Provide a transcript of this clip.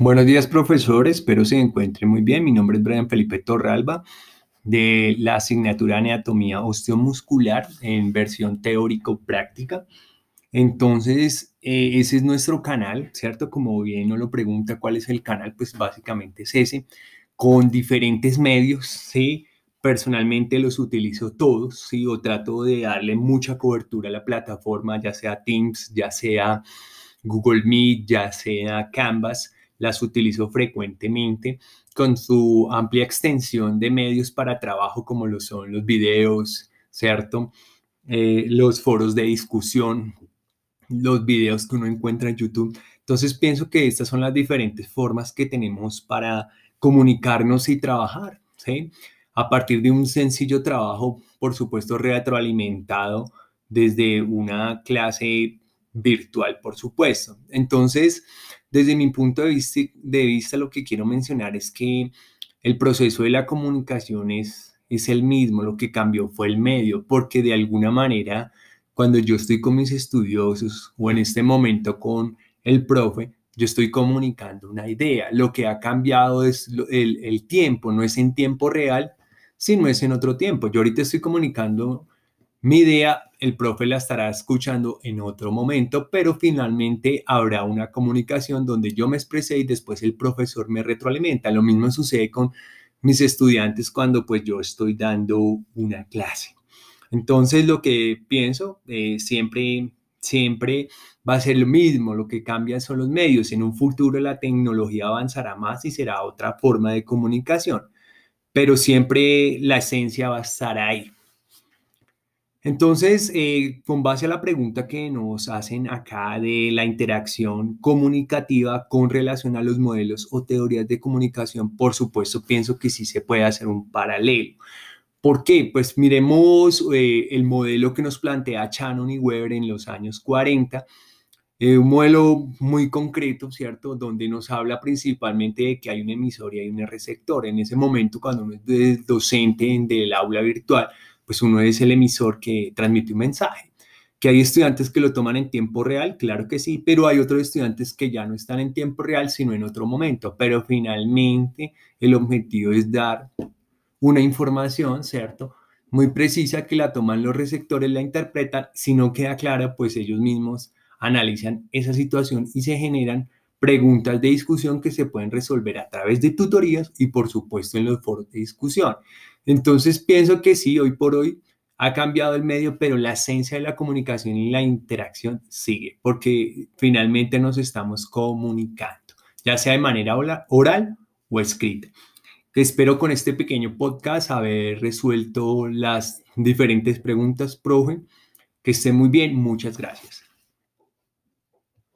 Buenos días, profesor. Espero se encuentre muy bien. Mi nombre es Brian Felipe Torralba de la asignatura Anatomía Osteomuscular en versión teórico-práctica. Entonces, eh, ese es nuestro canal, ¿cierto? Como bien nos lo pregunta cuál es el canal, pues básicamente es ese, con diferentes medios, ¿sí? Personalmente los utilizo todos, ¿sí? O trato de darle mucha cobertura a la plataforma, ya sea Teams, ya sea Google Meet, ya sea Canvas las utilizo frecuentemente con su amplia extensión de medios para trabajo como lo son los videos, ¿cierto? Eh, los foros de discusión, los videos que uno encuentra en YouTube. Entonces pienso que estas son las diferentes formas que tenemos para comunicarnos y trabajar, ¿sí? A partir de un sencillo trabajo, por supuesto, retroalimentado desde una clase virtual, por supuesto. Entonces, desde mi punto de vista, lo que quiero mencionar es que el proceso de la comunicación es, es el mismo, lo que cambió fue el medio, porque de alguna manera, cuando yo estoy con mis estudiosos o en este momento con el profe, yo estoy comunicando una idea. Lo que ha cambiado es el, el tiempo, no es en tiempo real, sino es en otro tiempo. Yo ahorita estoy comunicando mi idea, el profe la estará escuchando en otro momento, pero finalmente habrá una comunicación donde yo me expresé y después el profesor me retroalimenta. Lo mismo sucede con mis estudiantes cuando pues yo estoy dando una clase. Entonces lo que pienso eh, siempre, siempre va a ser lo mismo, lo que cambia son los medios. En un futuro la tecnología avanzará más y será otra forma de comunicación, pero siempre la esencia va a estar ahí. Entonces, eh, con base a la pregunta que nos hacen acá de la interacción comunicativa con relación a los modelos o teorías de comunicación, por supuesto, pienso que sí se puede hacer un paralelo. ¿Por qué? Pues miremos eh, el modelo que nos plantea Shannon y Weber en los años 40, eh, un modelo muy concreto, ¿cierto? Donde nos habla principalmente de que hay un emisor y hay un receptor. En ese momento, cuando uno es docente del aula virtual, pues uno es el emisor que transmite un mensaje. ¿Que hay estudiantes que lo toman en tiempo real? Claro que sí, pero hay otros estudiantes que ya no están en tiempo real, sino en otro momento. Pero finalmente el objetivo es dar una información, ¿cierto? Muy precisa que la toman los receptores, la interpretan. Si no queda clara, pues ellos mismos analizan esa situación y se generan preguntas de discusión que se pueden resolver a través de tutorías y por supuesto en los foros de discusión. Entonces pienso que sí, hoy por hoy ha cambiado el medio, pero la esencia de la comunicación y la interacción sigue, porque finalmente nos estamos comunicando, ya sea de manera oral o escrita. Espero con este pequeño podcast haber resuelto las diferentes preguntas, profe. Que esté muy bien, muchas gracias.